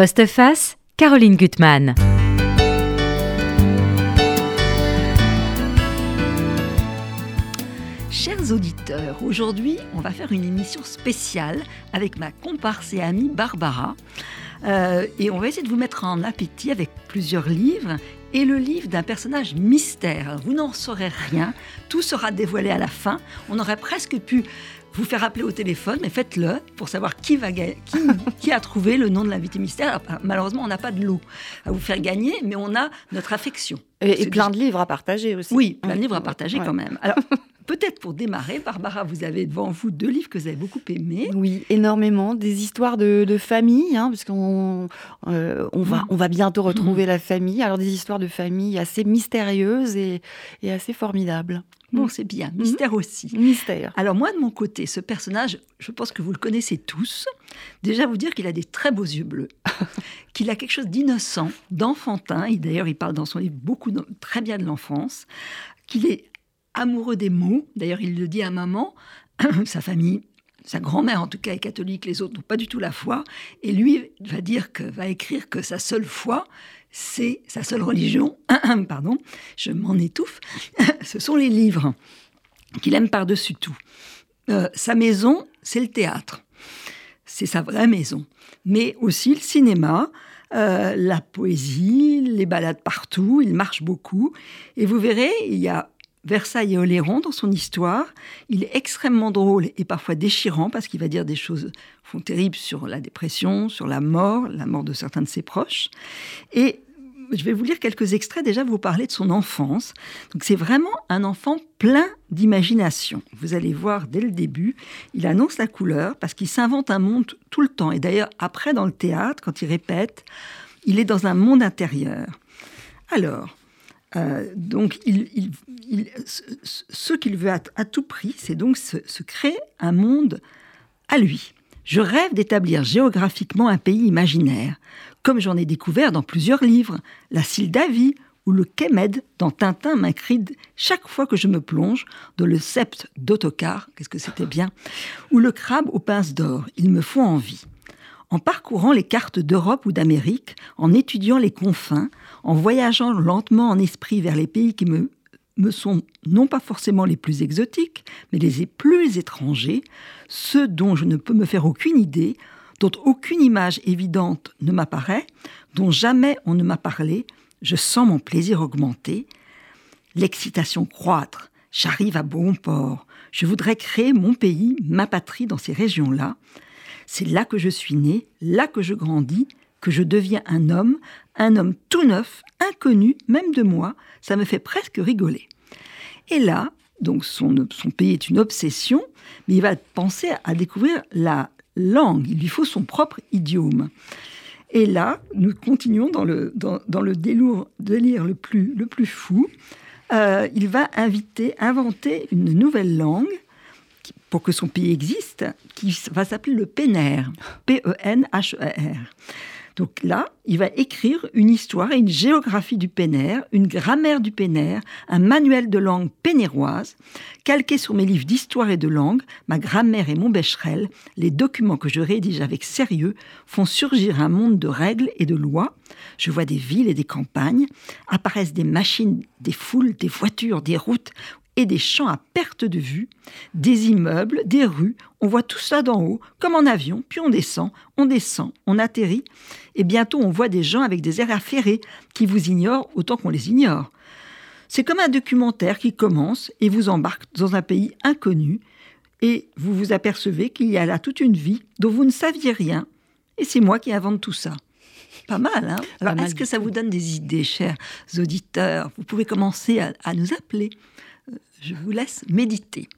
Postface, Caroline Gutmann. Chers auditeurs, aujourd'hui on va faire une émission spéciale avec ma comparse et amie Barbara. Euh, et on va essayer de vous mettre en appétit avec plusieurs livres et le livre d'un personnage mystère. Vous n'en saurez rien, tout sera dévoilé à la fin. On aurait presque pu vous faire appeler au téléphone, mais faites-le pour savoir qui, va qui, qui a trouvé le nom de l'invité mystère. Malheureusement, on n'a pas de lot à vous faire gagner, mais on a notre affection. Et, plein de livres à partager aussi. Oui, plein de livres à partager quand même. Alors, peut-être pour démarrer, Barbara, vous avez devant vous deux livres que vous avez beaucoup aimés. Oui, énormément. Des histoires de, famille, hein, parce qu'on euh, on va, on va bientôt retrouver la famille. Alors, des histoires de famille assez mystérieuses et, et assez formidables. Bon, c'est bien. Mystère aussi. Mystère. Alors moi, de mon côté, ce personnage, je pense que vous le connaissez tous. Déjà, vous dire qu'il a des très beaux yeux bleus, qu'il a quelque chose d'innocent, d'enfantin. Et d'ailleurs, il parle dans son livre beaucoup, très bien de l'enfance. Qu'il est amoureux des mots. D'ailleurs, il le dit à maman. Sa famille sa grand-mère en tout cas est catholique, les autres n'ont pas du tout la foi, et lui va dire que va écrire que sa seule foi, c'est sa seule religion, pardon, je m'en étouffe, ce sont les livres qu'il aime par-dessus tout. Euh, sa maison, c'est le théâtre. C'est sa vraie maison. Mais aussi le cinéma, euh, la poésie, les balades partout. Il marche beaucoup. Et vous verrez, il y a Versailles et Oléron dans son histoire. Il est extrêmement drôle et parfois déchirant parce qu'il va dire des choses font terribles sur la dépression, sur la mort, la mort de certains de ses proches. Et je vais vous lire quelques extraits. Déjà, vous parler de son enfance. Donc, c'est vraiment un enfant plein d'imagination. Vous allez voir dès le début, il annonce la couleur parce qu'il s'invente un monde tout le temps. Et d'ailleurs, après, dans le théâtre, quand il répète, il est dans un monde intérieur. Alors, euh, donc, ce qu'il veut à, tout prix, c'est donc se, créer un monde à lui. Je rêve d'établir géographiquement un pays imaginaire, comme j'en ai découvert dans plusieurs livres, la Sildavie ou le Kemed dans Tintin m'incride chaque fois que je me plonge dans le sept d'autocar, qu'est-ce que c'était bien, ou le crabe aux pinces d'or, ils me font envie. En parcourant les cartes d'Europe ou d'Amérique, en étudiant les confins, en voyageant lentement en esprit vers les pays qui me, me sont non pas forcément les plus exotiques, mais les plus étrangers, ceux dont je ne peux me faire aucune idée, dont aucune image évidente ne m'apparaît, dont jamais on ne m'a parlé, je sens mon plaisir augmenter, l'excitation croître, j'arrive à bon port, je voudrais créer mon pays, ma patrie dans ces régions-là, c'est là que je suis né, là que je grandis, que je deviens un homme, un homme tout neuf, inconnu, même de moi, ça me fait presque rigoler. Et là, donc son, pays est une obsession, mais il va penser à découvrir la langue, il lui faut son propre idiome. Et là, nous continuons dans le, dans, le délire le plus, fou. Euh, il va inviter, inventer une nouvelle langue pour que son pays existe, qui va s'appeler le PENER, P-E-N-H-E-R. Donc là, il va écrire une histoire et une géographie du Pénère, une grammaire du Pénère, un manuel de langue pénéroise, calqué sur mes livres d'histoire et de langue, ma grammaire et mon bécherel, les documents que je rédige avec sérieux font surgir un monde de règles et de lois. Je vois des villes et des campagnes, apparaissent des machines, des foules, des voitures, des routes et des champs à perte de vue, des immeubles, des rues. On voit tout ça d'en haut, comme en avion, puis on descend, on descend, on atterrit, et bientôt on voit des gens avec des airs affairés qui vous ignorent autant qu'on les ignore. C'est comme un documentaire qui commence et vous embarque dans un pays inconnu, et vous vous apercevez qu'il y a là toute une vie dont vous ne saviez rien, et c'est moi qui invente tout ça. Pas mal, hein? Alors, est-ce que ça vous donne des idées, chers auditeurs? Vous pouvez commencer à nous appeler je vous laisse méditer.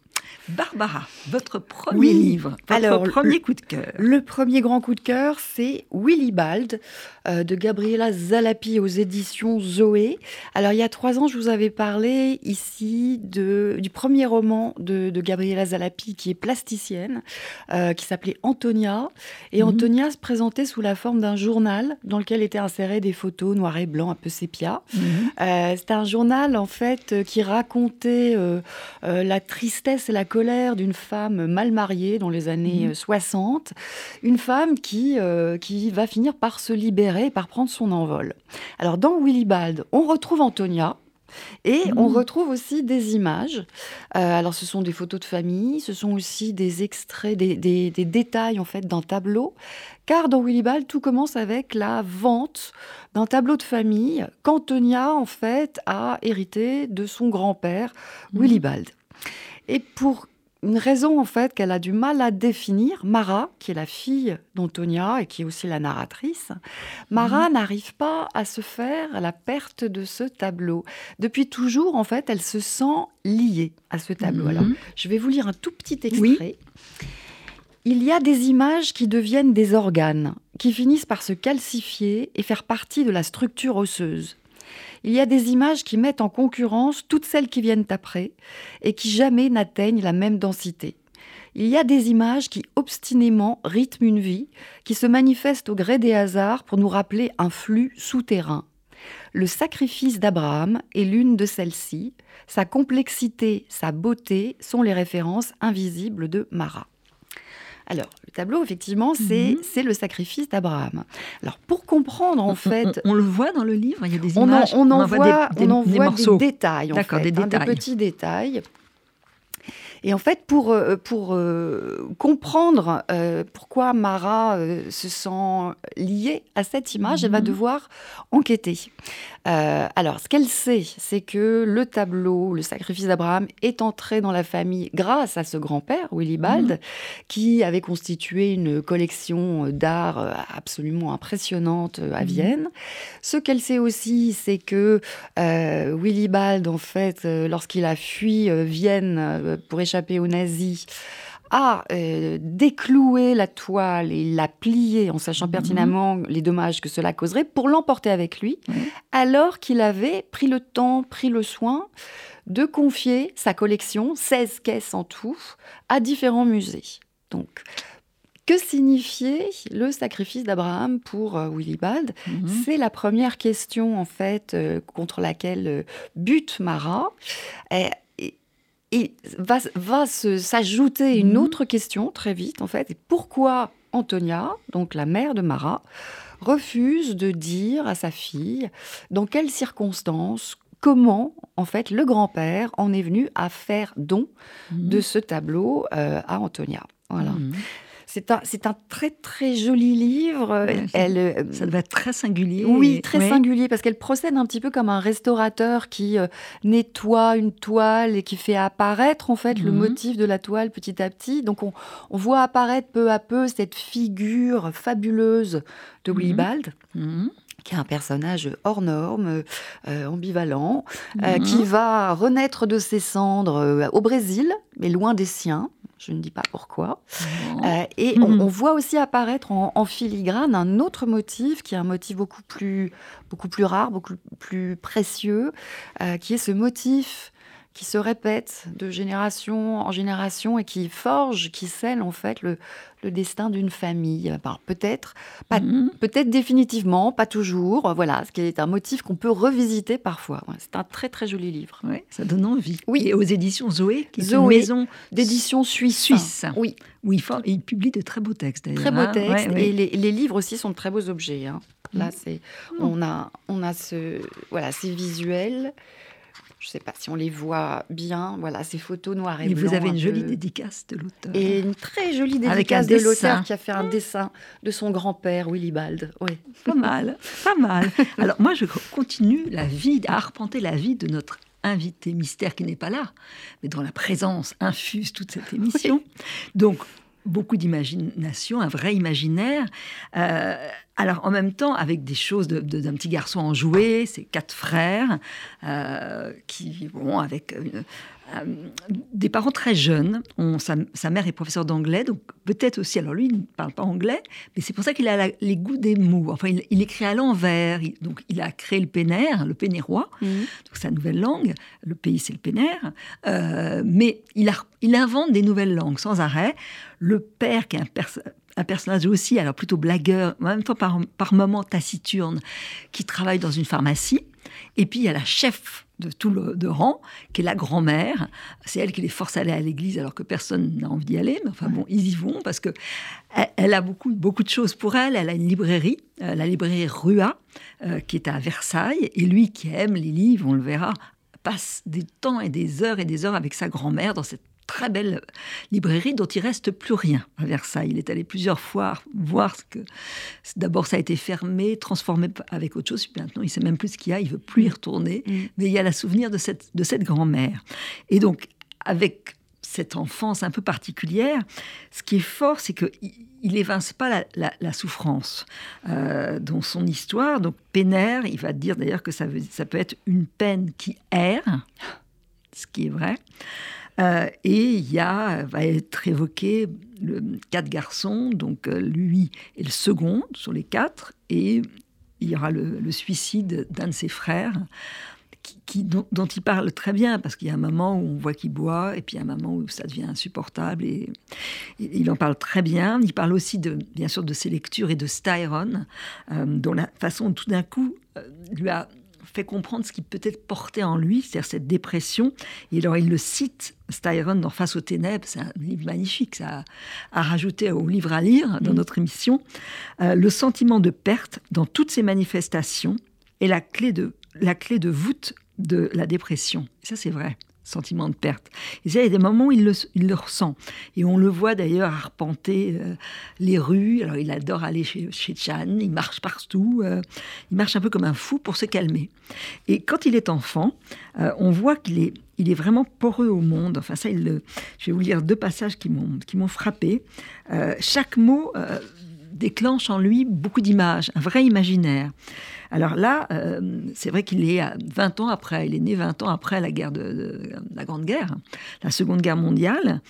Barbara, votre premier livre, votre Alors, premier coup de cœur. Le premier grand coup de cœur, c'est Willibald euh, de Gabriela Zalapi aux éditions Zoé. Alors, il y a trois ans, je vous avais parlé ici de, du premier roman de, de Gabriela Zalapi qui est plasticienne, euh, qui s'appelait Antonia. Et mhm. Antonia se présentait sous la forme d'un journal dans lequel étaient insérées des photos noir et blanc, un peu sépia. Euh, C'était un journal, en fait, qui racontait la tristesse c'est la colère d'une femme mal mariée dans les années 60, mhm. une femme qui, qui va finir par se libérer, par prendre son envol. Alors dans Willibald, on retrouve Antonia, et on mmh. retrouve aussi des images. Euh, alors, ce sont des photos de famille, ce sont aussi des extraits, des, détails en fait d'un tableau. Car dans Willibald, tout commence avec la vente d'un tableau de famille qu'Antonia en fait a hérité de son grand-père mmh. Et pour une raison en fait qu'elle a du mal à définir. Mara, qui est la fille d'Antonia et qui est aussi la narratrice, Mara mhm. n'arrive pas à se faire la perte de ce tableau. Depuis toujours, en fait, elle se sent liée à ce tableau. Alors, mhm. je vais vous lire un tout petit extrait. Il y a des images qui deviennent des organes, qui finissent par se calcifier et faire partie de la structure osseuse. Il y a des images qui mettent en concurrence toutes celles qui viennent après et qui jamais n'atteignent la même densité. Il y a des images qui obstinément rythment une vie, qui se manifestent au gré des hasards pour nous rappeler un flux souterrain. Le sacrifice d'Abraham est l'une de celles-ci. Sa complexité, sa beauté sont les références invisibles de Marat. Alors, le tableau, effectivement, c'est mhm. le sacrifice d'Abraham. Alors, pour comprendre, en fait... On, le voit dans le livre, il y a des images, on, en, voit, des, des, détails, en fait, des, hein, détails. des petits détails. Et en fait, pour, euh, pour euh, comprendre euh, pourquoi Mara se sent liée à cette image, elle va mhm. devoir enquêter. Alors, ce qu'elle sait, c'est que le tableau, le sacrifice d'Abraham, est entré dans la famille grâce à ce grand-père, Willibald, mhm. qui avait constitué une collection d'art absolument impressionnante à mhm. Vienne. Ce qu'elle sait aussi, c'est que Willibald, en fait, lorsqu'il a fui Vienne pour échapper aux nazis, a euh, décloué la toile et l'a pliée en sachant mhm. pertinemment les dommages que cela causerait pour l'emporter avec lui, alors qu'il avait pris le temps, pris le soin de confier sa collection, 16 caisses en tout, à différents musées. Donc, que signifiait le sacrifice d'Abraham pour euh, Willibald? Mhm. C'est la première question en fait euh, contre laquelle bute Marat et va, va s'ajouter une mhm. autre question très vite, en fait. Et pourquoi Antonia, donc la mère de Marat, refuse de dire à sa fille dans quelles circonstances, comment, en fait, le grand-père en est venu à faire don mhm. de ce tableau euh, à Antonia? Voilà. Mhm. C'est un, c'est un très très joli livre. elle, euh, ça doit être très singulier. Oui, très singulier parce qu'elle procède un petit peu comme un restaurateur qui euh, nettoie une toile et qui fait apparaître en fait le mhm. motif de la toile petit à petit. Donc on, on, voit apparaître peu à peu cette figure fabuleuse de Willibald. Mhm. Mhm. Qui est un personnage hors norme, euh, ambivalent, qui va renaître de ses cendres au Brésil, mais loin des siens. Je ne dis pas pourquoi. Euh, et on, on, voit aussi apparaître en, filigrane un autre motif qui est un motif beaucoup plus, beaucoup plus rare, beaucoup plus précieux, euh, qui est ce motif qui se répète de génération en génération et qui forge, qui scelle en fait le, le destin d'une famille. peut-être, mhm. peut-être définitivement, pas toujours. Voilà, ce qui est un motif qu'on peut revisiter parfois. C'est un très très joli livre. Oui, ça donne envie. Oui, et aux éditions Zoé, qui est une maison d'édition suisse. Suisse. Oui. Oui, il publie de très beaux textes. Très beaux hein. textes. et les, les, livres aussi sont de très beaux objets. Hein. Là, mm. c'est, on a, on a ce, voilà, c'est visuel je ne sais pas si on les voit bien. Voilà, ces photos noires et, et vous avez une jolie dédicace de l'auteur. Et une très jolie dédicace de l'auteur qui a fait un dessin de son grand-père, Willibald. Oui. Pas mal, pas mal. Alors moi, je continue la vie, à arpenter la vie de notre invité mystère qui n'est pas là, mais dont la présence infuse toute cette émission. Donc, beaucoup d'imagination, un vrai imaginaire. Euh, alors en même temps, avec des choses d'un de, petit garçon enjoué, ses quatre frères, euh, qui vont avec euh, des parents très jeunes. sa, mère est professeure d'anglais, donc peut-être aussi, alors lui, il ne parle pas anglais, mais c'est pour ça qu'il a les goûts des mots. Enfin, il, écrit à l'envers. donc, il a créé le pénère, le pénérois, mmh. donc sa nouvelle langue. Le pays, c'est le pénère. Euh, mais il, il invente des nouvelles langues sans arrêt. Le père, qui est un, personnage aussi, alors plutôt blagueur, en même temps par, par moments taciturne, qui travaille dans une pharmacie. Et puis il y a la chef de tout le de rang, qui est la grand-mère. C'est elle qui les force à aller à l'église alors que personne n'a envie d'y aller. Mais enfin bon, ils y vont parce que elle, a beaucoup, beaucoup de choses pour elle. Elle a une librairie, euh, la librairie Rua, euh, qui est à Versailles. Et lui qui aime les livres, on le verra, passe des temps et des heures et des heures avec sa grand-mère dans cette très belle librairie dont il reste plus rien à Versailles. Il est allé plusieurs fois voir ce que. D'abord, ça a été fermé, transformé avec autre chose. Puis maintenant, il sait même plus ce qu'il y a. Il veut plus y retourner. Mm. Mais il y a la souvenir de cette, de cette grand-mère. Et donc, avec cette enfance un peu particulière, ce qui est fort, c'est qu'il il évince pas la, souffrance euh, dans son histoire. Donc, Pénère, il va dire d'ailleurs que ça, veut, ça peut être une peine qui erre, ce qui est vrai. Euh, et il y a, va être évoqué le, quatre garçons, donc euh, lui est le second sur les quatre, et il y aura le, suicide d'un de ses frères. Qui, dont, il parle très bien, parce qu'il y a un moment où on voit qu'il boit, et puis un moment où ça devient insupportable, et, il en parle très bien. Il parle aussi, de, bien sûr, de ses lectures et de Styron, euh, dont la façon tout d'un coup lui a fait comprendre ce qui peut-être portait en lui, c'est-à-dire cette dépression. Et alors il le cite, Styron, dans Face aux ténèbres, c'est un livre magnifique, ça a, rajouté au livre à lire dans mm. notre émission. Euh, le sentiment de perte dans toutes ses manifestations est la clé de, la clé de voûte de la dépression. ça c'est vrai sentiment de perte. Et il y a des moments où il le, le ressent. Et on le voit d'ailleurs arpenter euh, les rues. Alors il adore aller chez, Chan, il marche partout. Euh, il marche un peu comme un fou pour se calmer. Et quand il est enfant, euh, on voit qu'il est, vraiment poreux au monde. Enfin ça, il je vais vous lire deux passages qui m'ont, qui m'ont frappé. chaque mot déclenche en lui beaucoup d'images, un vrai imaginaire. Alors là, euh, c'est vrai qu'il est 20 ans après, il est né 20 ans après la, guerre de, la Grande Guerre, la Seconde Guerre mondiale,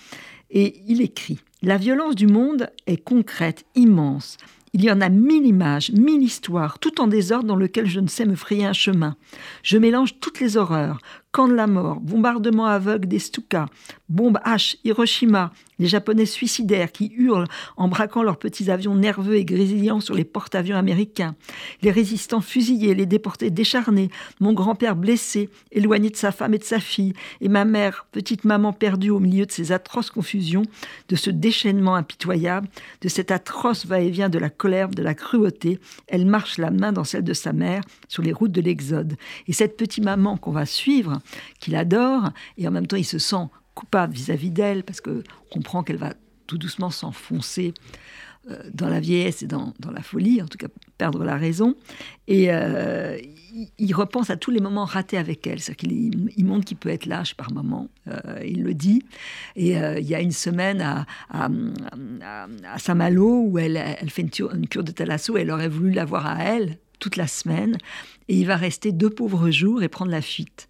et il écrit La violence du monde est concrète, immense. Il y en a mille images, mille histoires, tout en désordre dans lequel je ne sais me frayer un chemin. Je mélange toutes les horreurs, camp de la mort, bombardement aveugle des Stuka, bombes H, Hiroshima, les Japonais suicidaires qui hurlent en braquant leurs petits avions nerveux et grésillants sur les porte-avions américains, les résistants fusillés, les déportés décharnés, mon grand-père blessé, éloigné de sa femme et de sa fille, et ma mère, petite maman perdue au milieu de ces atroces confusions, de ce déchaînement impitoyable, de cet atroce va-et-vient de la colère, de la cruauté, elle marche la main dans celle de sa mère sur les routes de l'Exode. Et cette petite maman qu'on va suivre, qu'il adore, et en même temps il se sent coupable vis-à-vis d'elle, parce qu'on comprend qu'elle va tout doucement s'enfoncer euh, dans la vieillesse et dans, la folie, en tout cas perdre la raison. Et euh, il, repense à tous les moments ratés avec elle. C'est-à-dire qu'il il montre qu'il peut être lâche par moment. Euh, il le dit. Et il y a une semaine à, Saint-Malo où elle, fait une, une cure de thalasso. Elle aurait voulu l'avoir à elle toute la semaine. Et il va rester deux pauvres jours et prendre la fuite.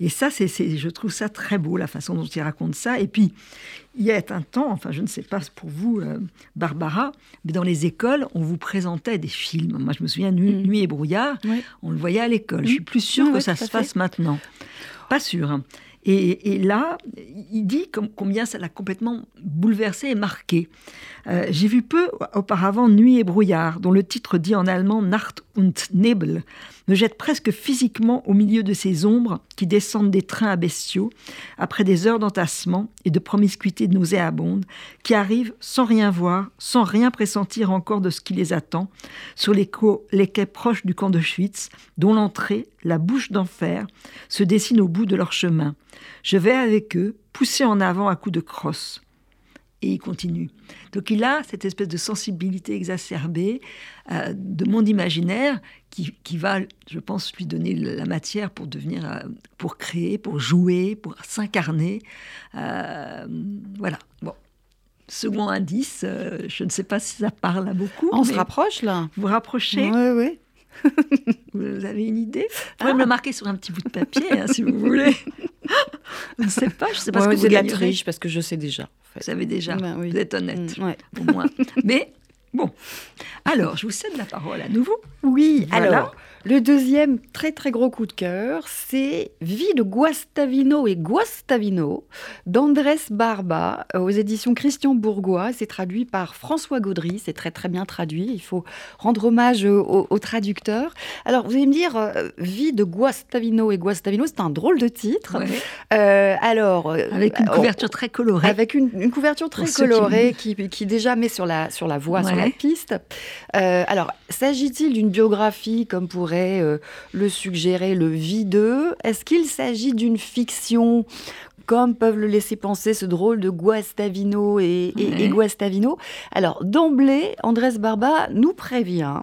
Et ça, c'est, je trouve ça très beau, la façon dont il raconte ça. Et puis, il y a un temps, enfin, je ne sais pas pour vous, euh, Barbara, mais dans les écoles, on vous présentait des films. Moi, je me souviens, Nuit, mm. et brouillard, on le voyait à l'école. Je suis plus sûre que ça se fasse maintenant. Pas sûr. Et, là, il dit combien ça l'a complètement bouleversé et marqué. Euh, j'ai vu peu auparavant Nuit et brouillard, dont le titre dit en allemand Nacht und Nebel, me jette presque physiquement au milieu de ces ombres qui descendent des trains à bestiaux, après des heures d'entassement et de promiscuité nauséabonde, qui arrivent sans rien voir, sans rien pressentir encore de ce qui les attend, sur les, les quais proches du camp de Schwitz, dont l'entrée, la bouche d'enfer, se dessine au bout de leur chemin. Je vais avec eux, poussés en avant à coups de crosse et il continue. Donc il a cette espèce de sensibilité exacerbée, euh, de monde imaginaire, qui, qui, va, je pense, lui donner la matière pour devenir, euh, pour créer, pour jouer, pour s'incarner. Euh, voilà. Bon. Second indice, je ne sais pas si ça parle à beaucoup. On se rapproche là. Vous rapprochez? Oui, oui. vous avez une idée Vous pouvez me le marquer sur un petit bout de papier, hein, si vous voulez. je ne sais pas, je sais pas ce que vous la triche, parce que je sais déjà. Vous savez déjà, ben vous êtes honnête, mm, au moins. Mais Bon, alors, je vous cède la parole à nouveau. Oui, Voilà. alors, le deuxième très très gros coup de cœur, c'est Vie de Guastavino et Guastavino d'Andrés Barba aux éditions Christian Bourgois. C'est traduit par François Gaudry, c'est très très bien traduit. Il faut rendre hommage au, au- traducteur. Alors, vous allez me dire, euh, Vie de Guastavino et Guastavino, c'est un drôle de titre. Ouais. Euh, alors, euh, Avec une on- couverture très colorée. avec une, une couverture très Pour ceux qui- colorée qui, qui déjà met sur la, sur la voie, sur la piste. Euh, alors, s'agit-il d'une biographie comme pourrait euh, le suggérer le videux Est-ce qu'il s'agit d'une fiction comme peuvent le laisser penser ce drôle de Guastavino et, et- Ouais. et Guastavino? Alors, d'emblée, Andrés Barba nous prévient,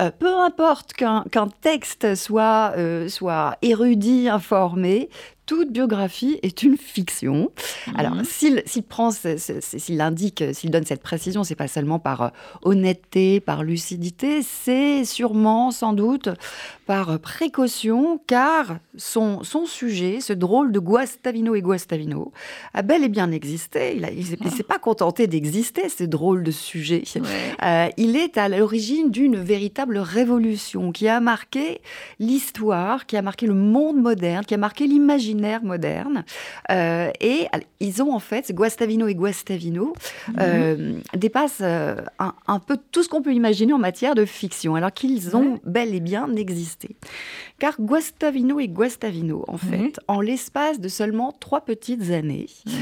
euh, peu importe qu'un qu'un texte soit, euh, soit érudit, informé, toute biographie est une fiction. Alors, Mhm. s'il s'il prend, s'il indique, s'il donne cette précision, c'est pas seulement par euh, honnêteté, par lucidité, c'est sûrement, sans doute, par euh, précaution, car son, son sujet, ce drôle de Guastavino et Guastavino, a bel et bien existé. Il il s'est pas contenté d'exister, ce drôle de sujet. Ouais. Euh, il est à l'origine d'une véritable révolution qui a marqué l'histoire, qui a marqué le monde moderne, qui a marqué l'imaginaire moderne. Euh, et ils ont en fait, Guastavino et Guastavino, euh, dépassent euh, un, un peu tout ce qu'on peut imaginer en matière de fiction, alors qu'ils ont Ouais. bel et bien existé. Car Guastavino et Guastavino, en fait, Mhm. en l'espace de seulement trois petites années, Ouais.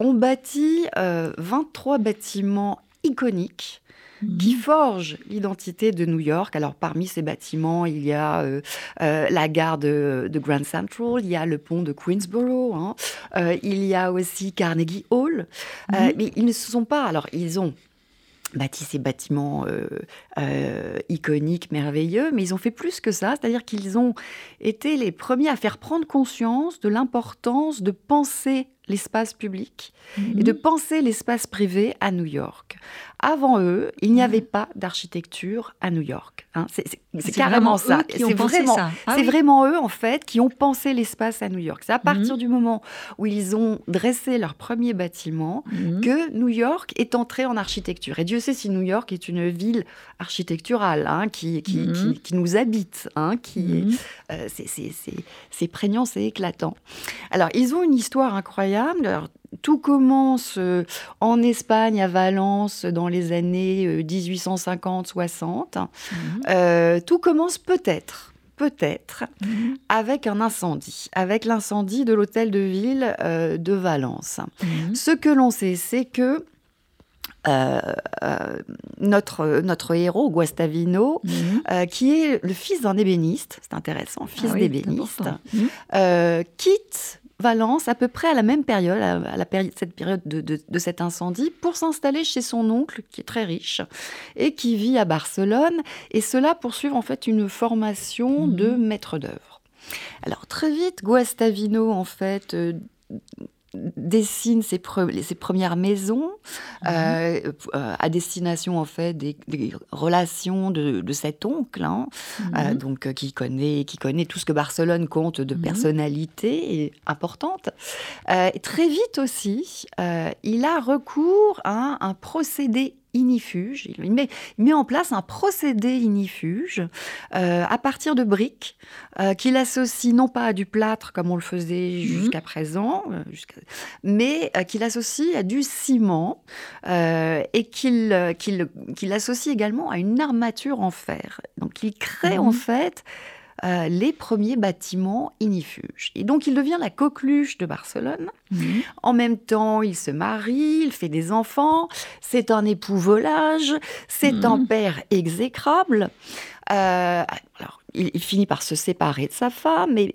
ont bâti euh, 23 bâtiments iconiques Mhm. qui forgent l'identité de New York. Alors parmi ces bâtiments, il y a euh, euh, la gare de, de Grand Central, il y a le pont de Queensboro, hein, euh, il y a aussi Carnegie Hall. Mhm. mais ils ne se sont pas. Alors ils ont bâti ces bâtiments euh, euh, iconiques, merveilleux, mais ils ont fait plus que ça, c'est-à-dire qu'ils ont été les premiers à faire prendre conscience de l'importance de penser l'espace public et de penser l'espace privé à New York. Avant eux, il n'y avait pas d'architecture à New York. hein. C'est carrément vraiment ça. C'est vraiment. Ah oui. vraiment eux, en fait, qui ont pensé l'espace à New York. C'est à partir Mhm. du moment où ils ont dressé leur premier bâtiment Mhm. que New York est entré en architecture. Et Dieu sait si New York est une ville architecturale hein, qui, qui, qui- qui nous habite, hein, qui, euh, c'est- prégnant, c'est éclatant. Alors, ils ont une histoire incroyable. Alors, tout commence euh, en Espagne, à Valence, dans les années euh, 1850-60. Mhm. Euh, tout commence peut-être, peut-être, Mhm. avec un incendie, avec l'incendie de l'hôtel de ville euh, de Valence. Mhm. Ce que l'on sait, c'est que euh, euh, notre, notre héros, Guastavino, euh, qui est le fils d'un ébéniste, c'est intéressant, fils Ah oui, d'ébéniste, euh, quitte Valence à peu près à la même période, à la péri- cette période de, de- de cet incendie, pour s'installer chez son oncle, qui est très riche, et qui vit à Barcelone, et cela pour suivre en fait une formation Mhm. de maître d'œuvre. Alors très vite, Guastavino en fait euh, dessine ses, pre- ses premières maisons Mhm. euh, euh, à destination en fait des, des relations de, de cet oncle, hein, euh, Mhm. donc qui connaît qui connaît tout ce que Barcelone compte de Mhm. et importantes. Euh, et très vite aussi, il a recours à un procédé inifuge. Il met, il met en place un procédé inifuge euh, à partir de briques euh, qu'il associe non pas à du plâtre comme on le faisait Mhm. jusqu'à présent, euh, mais qu'il associe à du ciment et qu'il qu'il qu'il associe également à une armature en fer. Donc il crée en Mhm. fait euh, les premiers bâtiments inifuges. Et donc il devient la coqueluche de Barcelone. Mhm. En même temps, il se marie, il fait des enfants, c'est un époux volage, c'est Mhm. un père exécrable. Euh, alors, il, il finit par se séparer de sa femme, mais,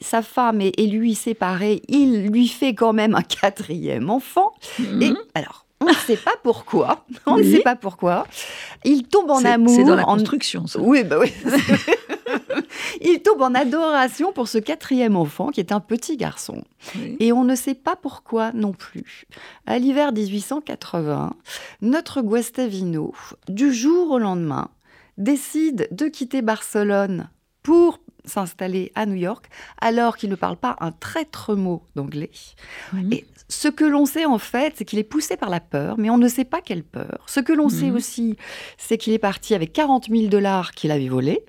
sa femme et, et lui séparés, il lui fait quand même un quatrième enfant. Et Mhm. alors, on ne sait pas pourquoi, on ne sait pas pourquoi, il tombe en amour. C'est dans la en- construction, ça. oui, bah oui. il tombe en adoration pour ce quatrième enfant qui est un petit garçon. Oui. Et on ne sait pas pourquoi non plus. À l'hiver 1880, notre Guastavino, du jour au lendemain, décide de quitter Barcelone pour s'installer à New York alors qu'il ne parle pas un traître mot d'anglais. Et ce que l'on sait en fait, c'est qu'il est poussé par la peur, mais on ne sait pas quelle peur. Ce que l'on sait Mhm. aussi, c'est qu'il est parti avec 40 000 dollars qu'il avait volés,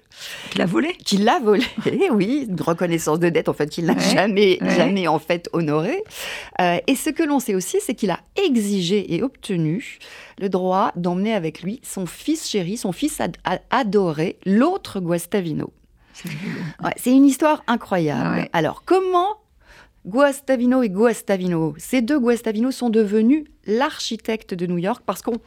Qu'il a volé qu'il l'a volé, oui, une reconnaissance de dette en fait qu'il n'a Ouais, jamais, ouais. jamais en fait honoré. Euh, et ce que l'on sait aussi, c'est qu'il a exigé et obtenu le droit d'emmener avec lui son fils chéri, son fils ad- adoré, l'autre Guastavino. C'est rigolo. Ouais, c'est une histoire incroyable. Ouais. Alors, comment Guastavino et Guastavino, ces deux Guastavino sont devenus l'architecte de New York parce qu'on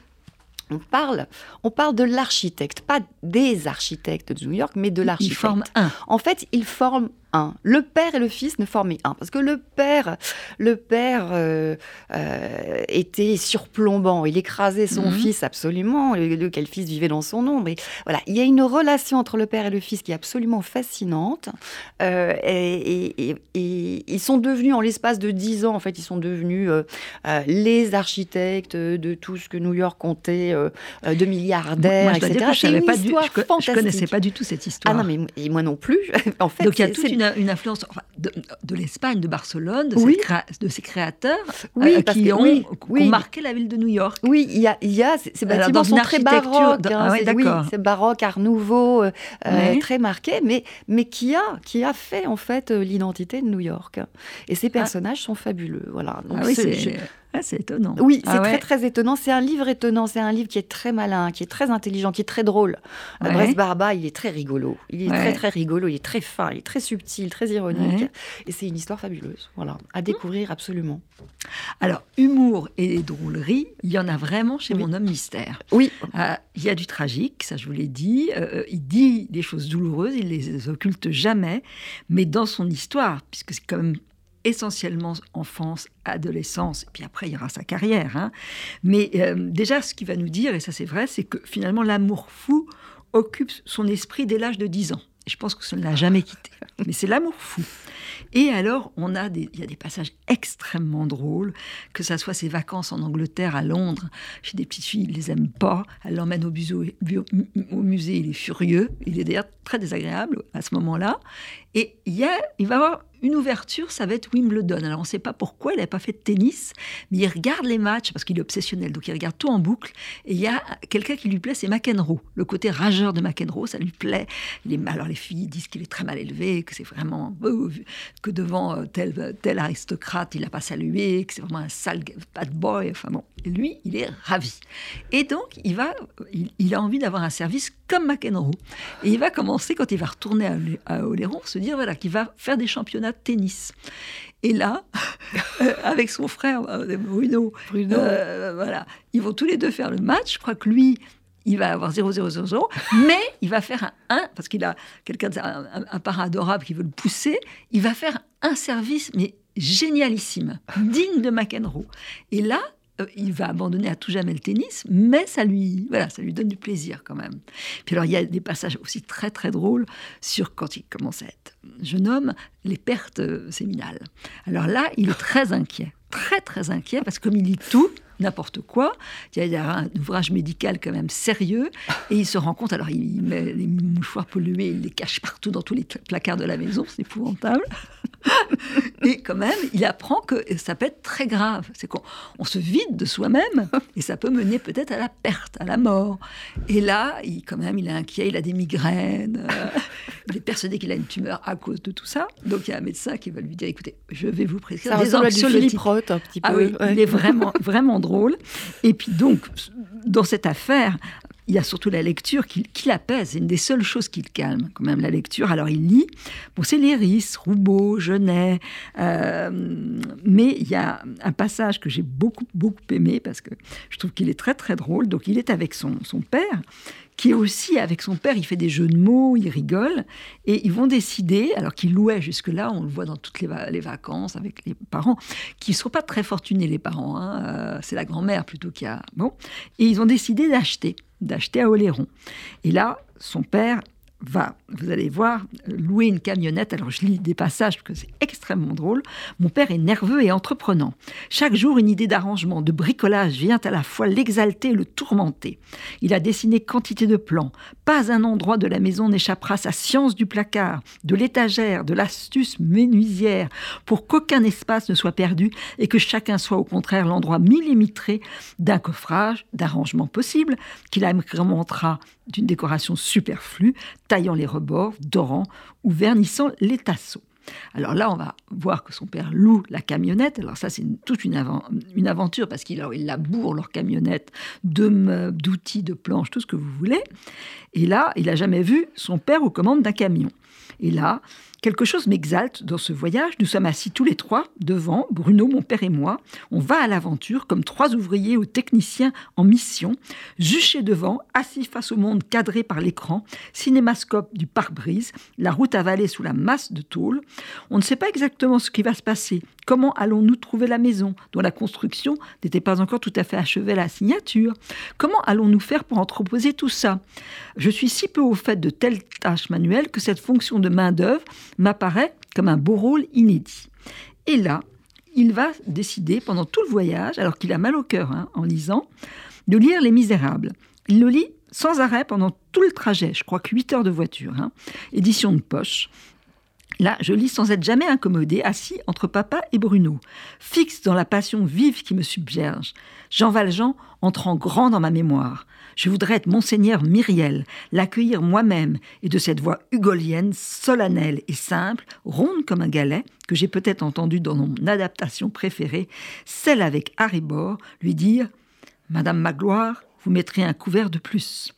on parle, on parle de l'architecte, pas des architectes de New York, mais de Ils l'architecte. forment un. En fait, ils forment un. Le père et le fils ne formaient un. Parce que le père, le père euh, euh, était surplombant. Il écrasait son Mhm. fils absolument, le- lequel fils vivait dans son ombre. Et voilà, il y a une relation entre le père et le fils qui est absolument fascinante. Euh, et, et- et- et ils sont devenus, en l'espace de dix ans, en fait, ils sont devenus les architectes de tout ce que New York comptait, de milliardaires, Moi, je etc. dire que je savais une pas du, je, je connaissais pas du tout cette histoire. Ah non, mais et moi non plus. en fait, Donc il y a toute c'est- une, une influence enfin, de, de l'Espagne, de Barcelone, de, Oui. ces créa- de ces créateurs Oui, euh, qui, que- ont, oui, qui ont oui. marqué la ville de New York. Oui, il y a, il y a ces Alors, bâtiments dans sont une très baroques. dans- hein, ah ouais, c'est, baroque, art nouveau, euh, euh, très marqué, mais, mais qui, a, qui a fait en fait l'identité de New York. Et ces personnages sont fabuleux. Voilà. Donc Ah c'est- c'est ah, c'est étonnant. oui, c'est Ah très ouais. très étonnant. C'est un livre étonnant. C'est un livre qui est très malin, qui est très intelligent, qui est très drôle. Euh, Ouais. Brest Barba, il est très rigolo. Il est Ouais. très très rigolo. Il est très fin. Il est très subtil, très ironique. Et c'est une histoire fabuleuse. Voilà, à découvrir absolument. Alors, humour et drôlerie, il y en a vraiment chez Oui. mon homme mystère. Oui, Ah, il y a du tragique, ça je vous l'ai dit. Euh, il dit des choses douloureuses, il les occulte jamais, mais dans son histoire, puisque c'est quand même essentiellement enfance, adolescence, et puis après il y aura sa carrière. hein. Mais euh, déjà, ce qu'il va nous dire, et ça c'est vrai, c'est que finalement l'amour fou occupe son esprit dès l'âge de 10 ans. Et je pense que ça ne l'a jamais quitté. Mais c'est l'amour fou. Et alors, on a des, il y a des passages extrêmement drôles, que ça soit ses vacances en Angleterre, à Londres, chez des petites filles, il les aime pas. Elle l'emmène au musée, il est furieux. Il est d'ailleurs très désagréable à ce moment-là. Et il, y a, il va avoir une ouverture, ça va être Wimbledon. Alors on ne sait pas pourquoi, il n'avait pas fait de tennis, mais il regarde les matchs parce qu'il est obsessionnel, donc il regarde tout en boucle. Et il y a quelqu'un qui lui plaît, c'est McEnroe. Le côté rageur de McEnroe, ça lui plaît. Il est, alors les filles disent qu'il est très mal élevé, que c'est vraiment oh, que devant euh, tel, aristocrate, il n'a pas salué, que c'est vraiment un sale bad boy. Enfin bon, et lui, il est ravi. Et donc il va, il a envie d'avoir un service comme McEnroe. Et il va commencer quand il va retourner à, à Oléron, se dire voilà qu'il va faire des championnats de tennis. Et là, euh, avec son frère euh, Bruno, Bruno. euh, voilà, ils vont tous les deux faire le match. Je crois que lui, il va avoir 0-0-0-0, mais il va faire un 1, parce qu'il a quelqu'un, un, un- un parrain adorable qui veut le pousser. Il va faire un service, mais génialissime, digne de McEnroe. Et là, il va abandonner à tout jamais le tennis, mais ça lui, voilà, ça lui donne du plaisir quand même. Puis alors, il y a des passages aussi très très drôles sur quand il commence à être jeune homme, les pertes euh, séminales. Alors là, il est très inquiet, très très inquiet, parce que comme il lit tout, n'importe quoi, il y a- un ouvrage médical quand même sérieux, et il se rend compte, alors il met les mouchoirs pollués, il les cache partout dans tous les placards de la maison, c'est épouvantable. Et quand même, il apprend que ça peut être très grave. C'est qu'on on se vide de soi-même et ça peut mener peut-être à la perte, à la mort. Et là, il, quand même, il est inquiet, il a des migraines, euh, il est persuadé qu'il a une tumeur à cause de tout ça. Donc il y a un médecin qui va lui dire écoutez, je vais vous prescrire ça des anxiolytiques. Un petit peu. Ah oui, ouais. il est vraiment, vraiment drôle. Et puis donc, dans cette affaire, il y a surtout la lecture qui, qui l'apaise. C'est une des seules choses qui le calme, quand même, la lecture. Alors, il lit. Bon, c'est Léris, Roubaud, Genet. euh, mais il y a un passage que j'ai beaucoup, beaucoup aimé parce que je trouve qu'il est très, très drôle. Donc, il est avec son, son père qui est aussi avec son père, il fait des jeux de mots, il rigole, et ils vont décider, alors qu'il louait jusque-là, on le voit dans toutes les vacances avec les parents, qui ne sont pas très fortunés les parents, hein, euh, c'est la grand-mère plutôt qui a... Bon, et ils ont décidé d'acheter, d'acheter à Oléron. Et là, son père va, vous allez voir, louer une camionnette. Alors je lis des passages parce que c'est extrêmement drôle. Mon père est nerveux et entreprenant. Chaque jour, une idée d'arrangement, de bricolage vient à la fois l'exalter et le tourmenter. Il a dessiné quantité de plans. Pas un endroit de la maison n'échappera à sa science du placard, de l'étagère, de l'astuce menuisière, pour qu'aucun espace ne soit perdu et que chacun soit au contraire l'endroit millimétré d'un coffrage, d'arrangement possible, qu'il agrémentera d'une décoration superflue, taillant les rebords, dorant ou vernissant les tasseaux. Alors là, on va voir que son père loue la camionnette. Alors ça, c'est toute une, aventure parce qu'il il laboure leur camionnette de d'outils, de planches, tout ce que vous voulez. Et là, il n'a jamais vu son père aux commandes d'un camion. Et là, Quelque chose m'exalte dans ce voyage. Nous sommes assis tous les trois devant, Bruno, mon père et moi. On va à l'aventure comme trois ouvriers ou techniciens en mission, juchés devant, assis face au monde cadré par l'écran, cinémascope du pare-brise, la route avalée sous la masse de tôle. On ne sait pas exactement ce qui va se passer. Comment allons-nous trouver la maison dont la construction n'était pas encore tout à fait achevée à la signature? Comment allons-nous faire pour entreposer tout ça? Je suis si peu au fait de telles tâches manuelles que cette fonction de main-d'œuvre m'apparaît comme un beau rôle inédit. Et là, il va décider pendant tout le voyage, alors qu'il a mal au cœur hein, en lisant, de lire Les Misérables. Il le lit sans arrêt pendant tout le trajet, je crois que 8 heures de voiture, hein. édition de poche. Là, je lis sans être jamais incommodé, assis entre papa et Bruno, fixe dans la passion vive qui me submerge. Jean Valjean entrant grand dans ma mémoire. Je voudrais être Monseigneur Myriel, l'accueillir moi-même, et de cette voix hugolienne, solennelle et simple, ronde comme un galet, que j'ai peut-être entendu dans mon adaptation préférée, celle avec Harry lui dire Madame Magloire, vous mettrez un couvert de plus.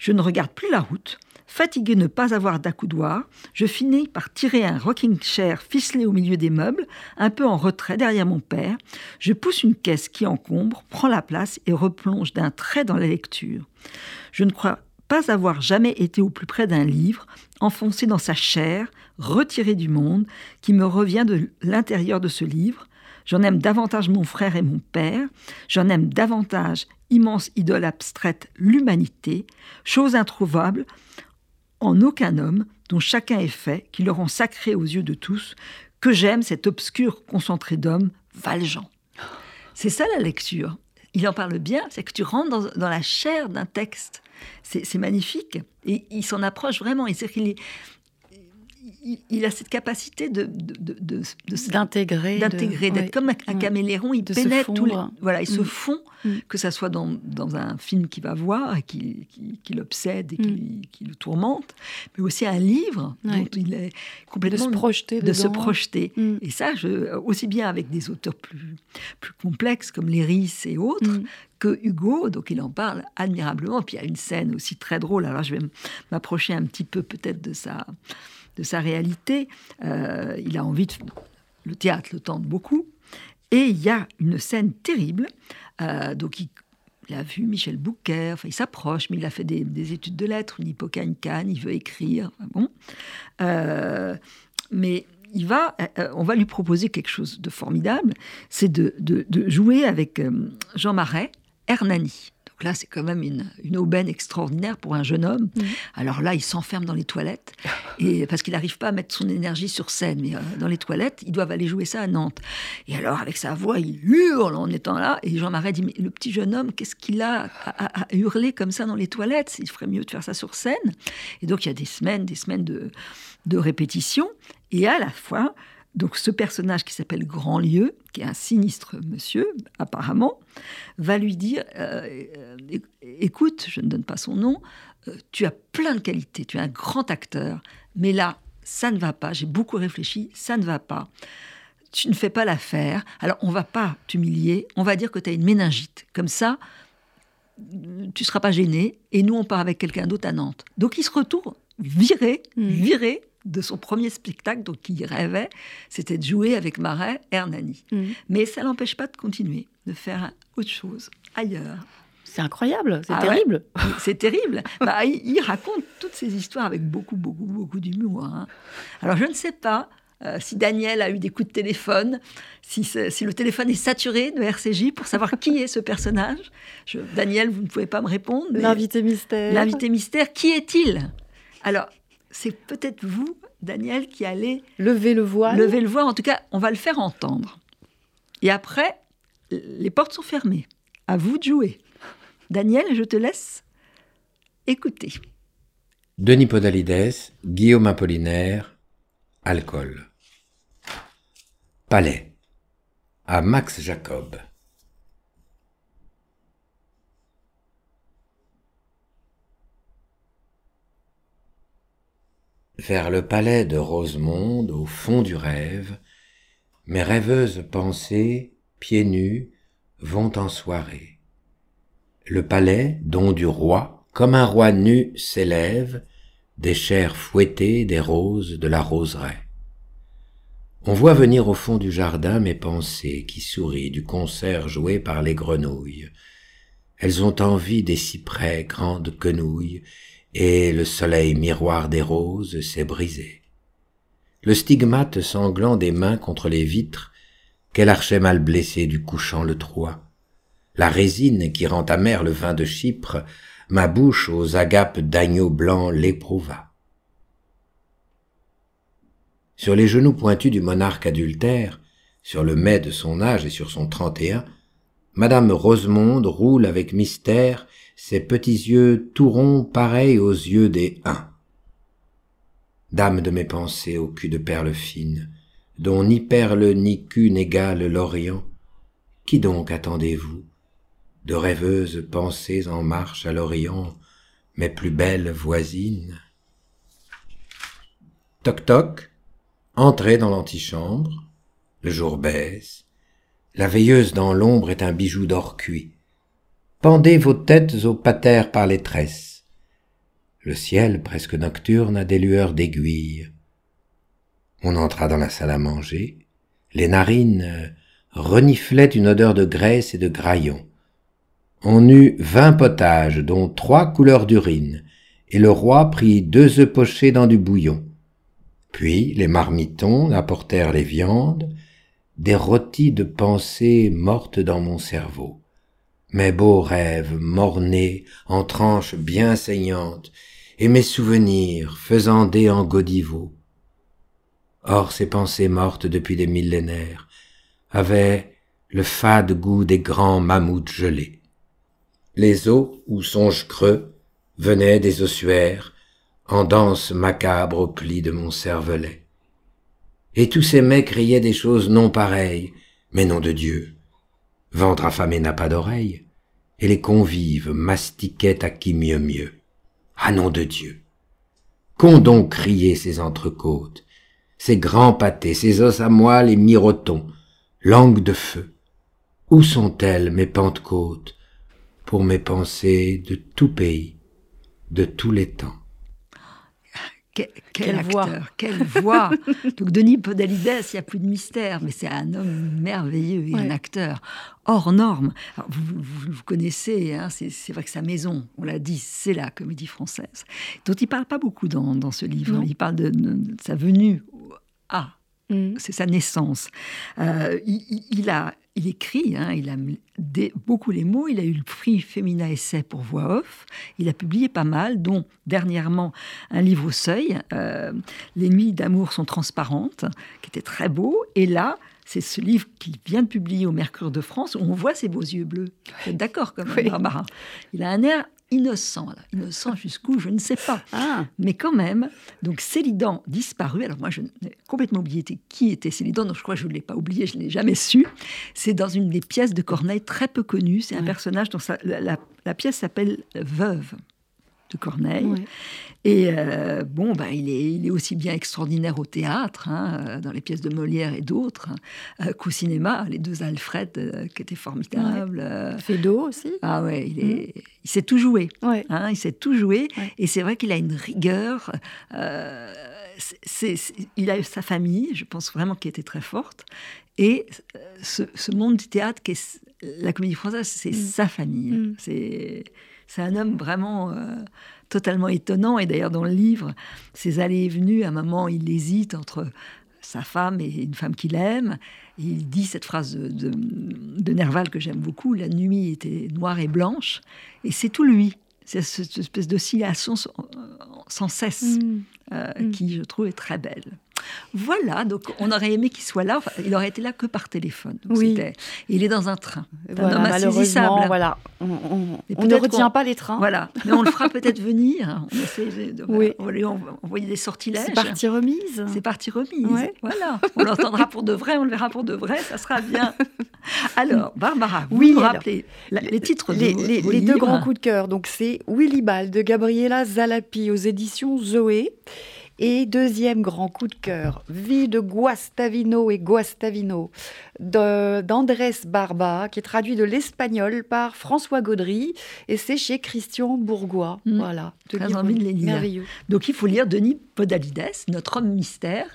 Je ne regarde plus la route. Fatigué de ne pas avoir d'accoudoir, je finis par tirer un rocking chair ficelé au milieu des meubles, un peu en retrait derrière mon père. Je pousse une caisse qui encombre, prend la place et replonge d'un trait dans la lecture. Je ne crois pas avoir jamais été au plus près d'un livre, enfoncé dans sa chair, retiré du monde, qui me revient de l'intérieur de ce livre. J'en aime davantage mon frère et mon père, j'en aime davantage, immense idole abstraite, l'humanité, chose introuvable, en aucun homme, dont chacun est fait, qui le rend sacré aux yeux de tous, que j'aime cet obscur concentré d'hommes, Valjean. C'est ça la lecture. Il en parle bien, c'est que tu rentres dans, la chair d'un texte. C'est magnifique. Et il s'en approche vraiment. Et c'est qu'il est, il, a cette capacité de, d'intégrer, d'intégrer, d'être comme un, caméléon. Il pénètre tout, voilà, il se mm. fond, mm. que ça soit dans, un film qu'il va voir et qui, l'obsède et mm. qui, le tourmente, mais aussi un livre dont il est complètement de se projeter, de se projeter. Et ça, je, aussi bien avec des auteurs plus plus complexes comme Léris et autres, que Hugo, donc il en parle admirablement. Puis il y a une scène aussi très drôle. Alors je vais m'approcher un petit peu peut-être de sa de sa réalité. Euh, il a envie de... Le théâtre le tente beaucoup. Et il y a une scène terrible. Euh, donc il, a vu Michel Bouquet, enfin il s'approche, mais il a fait des, études de lettres, une hippocane, canne, il veut écrire. Bon. Euh, mais il va, on va lui proposer quelque chose de formidable, c'est de, de, jouer avec Jean Marais, Hernani là, c'est quand même une, aubaine extraordinaire pour un jeune homme. Mhm. Alors là, il s'enferme dans les toilettes, et, parce qu'il n'arrive pas à mettre son énergie sur scène. Mais euh, dans les toilettes, ils doivent aller jouer ça à Nantes. Et alors, avec sa voix, il hurle en étant là. Et Jean Marais dit, mais le petit jeune homme, qu'est-ce qu'il a à, hurler comme ça dans les toilettes? Il ferait mieux de faire ça sur scène. Et donc, il y a des semaines, des semaines de, de répétition. Et à la fois, donc ce personnage qui s'appelle Grandlieu, qui est un sinistre monsieur apparemment, va lui dire euh, écoute, je ne donne pas son nom, euh, tu as plein de qualités, tu es un grand acteur, mais là, ça ne va pas, j'ai beaucoup réfléchi, ça ne va pas. Tu ne fais pas l'affaire, alors on va pas t'humilier, on va dire que tu as une méningite. Comme ça, tu seras pas gêné, et nous on part avec quelqu'un d'autre à Nantes. Donc il se retourne viré, mmh. viré de son premier spectacle, donc il rêvait, c'était de jouer avec Marais Hernani. Mm. Mais ça l'empêche pas de continuer, de faire autre chose, ailleurs. C'est incroyable, c'est ah terrible. C'est terrible. Bah, il, raconte toutes ces histoires avec beaucoup, beaucoup, beaucoup d'humour. Hein. Alors je ne sais pas euh, si Daniel a eu des coups de téléphone, si, si, le téléphone est saturé de RCJ pour savoir qui est ce personnage. Je, Daniel, vous ne pouvez pas me répondre. L'invité mystère. L'invité mystère, qui est-il? Alors, c'est peut-être vous, Daniel, qui allez lever le voile. Lever le voile, en tout cas, on va le faire entendre. Et après, les portes sont fermées. À vous de jouer. Daniel, je te laisse écouter. Denis Podalides, Guillaume Apollinaire, Alcool. Palais. À Max Jacob. Vers le palais de Rosemonde, au fond du rêve, mes rêveuses pensées, pieds nus, vont en soirée. Le palais, dont du roi, comme un roi nu s'élève, des chairs fouettées, des roses, de la roseraie. On voit venir au fond du jardin mes pensées qui sourient du concert joué par les grenouilles. Elles ont envie des cyprès grandes quenouilles, et le soleil miroir des roses s'est brisé. Le stigmate sanglant des mains contre les vitres, quel archet mal blessé du couchant le troie. La résine qui rend amer le vin de Chypre, ma bouche aux agapes d'agneau blanc l'éprouva. Sur les genoux pointus du monarque adultère, sur le mai de son âge et sur son trente et un, Madame Rosemonde roule avec mystère ses petits yeux tout ronds pareils aux yeux des uns. Dame de mes pensées au cul de perles fines, dont ni perle ni cul n'égale l'Orient, qui donc attendez-vous De rêveuses pensées en marche à l'Orient, mes plus belles voisines? Toc toc, entrez dans l'antichambre, le jour baisse, la veilleuse dans l'ombre est un bijou d'or cuit. Pendez vos têtes au pater par les tresses. Le ciel, presque nocturne, a des lueurs d'aiguilles. On entra dans la salle à manger. Les narines reniflaient une odeur de graisse et de graillon. On eut vingt potages, dont trois couleurs d'urine, et le roi prit deux œufs pochés dans du bouillon. Puis les marmitons apportèrent les viandes, des rôtis de pensées mortes dans mon cerveau mes beaux rêves mornés en tranches bien saignantes, et mes souvenirs faisandés en godivaux. Or ces pensées mortes depuis des millénaires avaient le fade goût des grands mammouths gelés. Les os ou songes creux venaient des ossuaires en danse macabre au pli de mon cervelet. Et tous ces mecs criaient des choses non pareilles, mais non de Dieu. Ventre affamé n'a pas d'oreille, et les convives mastiquaient à qui mieux mieux. Ah nom de Dieu! Qu'ont donc crié ces entrecôtes, ces grands pâtés, ces os à moelle et mirotons, langues de feu? Où sont-elles, mes pentecôtes, pour mes pensées de tout pays, de tous les temps? Quel, acteur, voix. quelle voix Donc Denis Podalides, il n'y a plus de mystère, mais c'est un homme merveilleux et un acteur hors norme. vous, vous, connaissez, hein, c'est vrai que sa maison, on l'a dit, c'est la comédie française, dont il parle pas beaucoup dans, ce livre. Il parle de, sa venue à mm. c'est sa naissance. Euh, il, a, il écrit, hein, il a beaucoup les mots, il a eu le prix Féminin Essai pour voix off, il a publié pas mal, dont dernièrement un livre au seuil, euh, Les nuits d'amour sont transparentes, qui était très beau, et là, c'est ce livre qu'il vient de publier au Mercure de France, où on voit ses beaux yeux bleus. Vous êtes d'accord, comme oui. Barbara? Il a un air innocent, là. innocent jusqu'où, je ne sais pas. Ah. Mais quand même, donc Célidan disparu, alors moi je n'ai complètement oublié qui était Célidan, donc je crois que je ne l'ai pas oublié, je ne l'ai jamais su. C'est dans une des pièces de Corneille très peu connue, c'est un personnage dont la, pièce s'appelle Veuve de Corneille. Et euh, bon, ben, il, est, il est aussi bien extraordinaire au théâtre, hein, euh, dans les pièces de Molière et d'autres, hein, euh, qu'au cinéma. Les deux Alfred qui étaient formidables. Ouais. aussi. Ah ouais, il, est, mm. il sait tout jouer. Hein, il sait tout jouer. Et c'est vrai qu'il a une rigueur. il a sa famille, je pense vraiment, qui était très forte. Et ce, monde du théâtre, qui est la comédie française, c'est mm. sa famille. Mm. C'est c'est un homme vraiment euh, totalement étonnant. Et d'ailleurs, dans le livre, ses allées et venues, à un moment, il hésite entre sa femme et une femme qu'il aime. il dit cette phrase de, Nerval que j'aime beaucoup La nuit était noire et blanche. Et c'est tout lui. c'est cette espèce d'oscillation sans, sans cesse Mm. euh, qui, je trouve, est très belle. Voilà, donc on aurait aimé qu'il soit là. Enfin, il aurait été là que par téléphone. Donc Oui. Il est dans un train. Un Voilà, homme malheureusement, voilà, on, on- Et on ne retient pas les trains. Voilà, mais on le fera peut-être venir. On, essaie de, Oui. on va lui en- envoyer des sortilèges. C'est parti remise. C'est parti remise. Ouais. Voilà. On l'entendra pour de vrai, on le verra pour de vrai, ça sera bien. Alors, Barbara, vous Oui, alors, rappelez la- les titres les, de les- deux grands coups de cœur. Donc c'est Willibald de Gabriela Zalapi aux éditions Zoé. Et deuxième grand coup de cœur, Vie de Guastavino et Guastavino de- d'Andrés Barba, qui est traduit de l'espagnol par François Gaudry. Et c'est chez Christian Bourgois. Mm. Voilà. Deux Très envie de les lire. Merveilleux. Donc il faut lire Denis Podalides, notre homme mystère,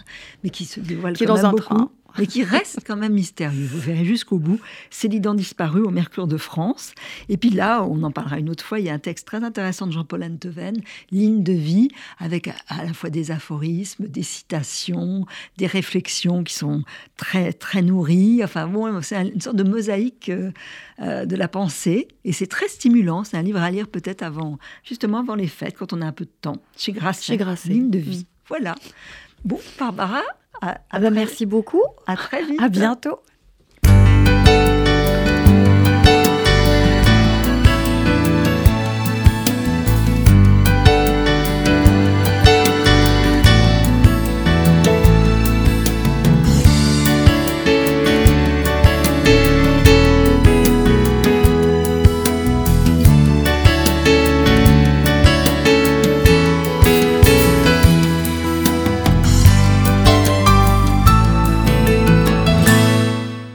mais qui se dévoile Qui est quand dans même un beaucoup, train. Mais qui reste quand même mystérieux. Vous verrez jusqu'au bout. C'est l'ident disparu au Mercure de France. Et puis là, on en parlera une autre fois, il y a un texte très intéressant de Jean-Paul Anteven, Ligne de vie, avec à- la fois des aphorismes, des citations, des réflexions qui sont très, très nourries. Enfin bon, c'est un- une sorte de mosaïque euh, euh, de la pensée. Et c'est très stimulant. C'est un livre à lire peut-être avant, justement avant les fêtes, quand on a un peu de temps. Chez Grasset. Chez Grasset. Ligne de vie. Voilà. Bon, Barbara, ah, ah bah, merci beaucoup. À très vite. À bientôt.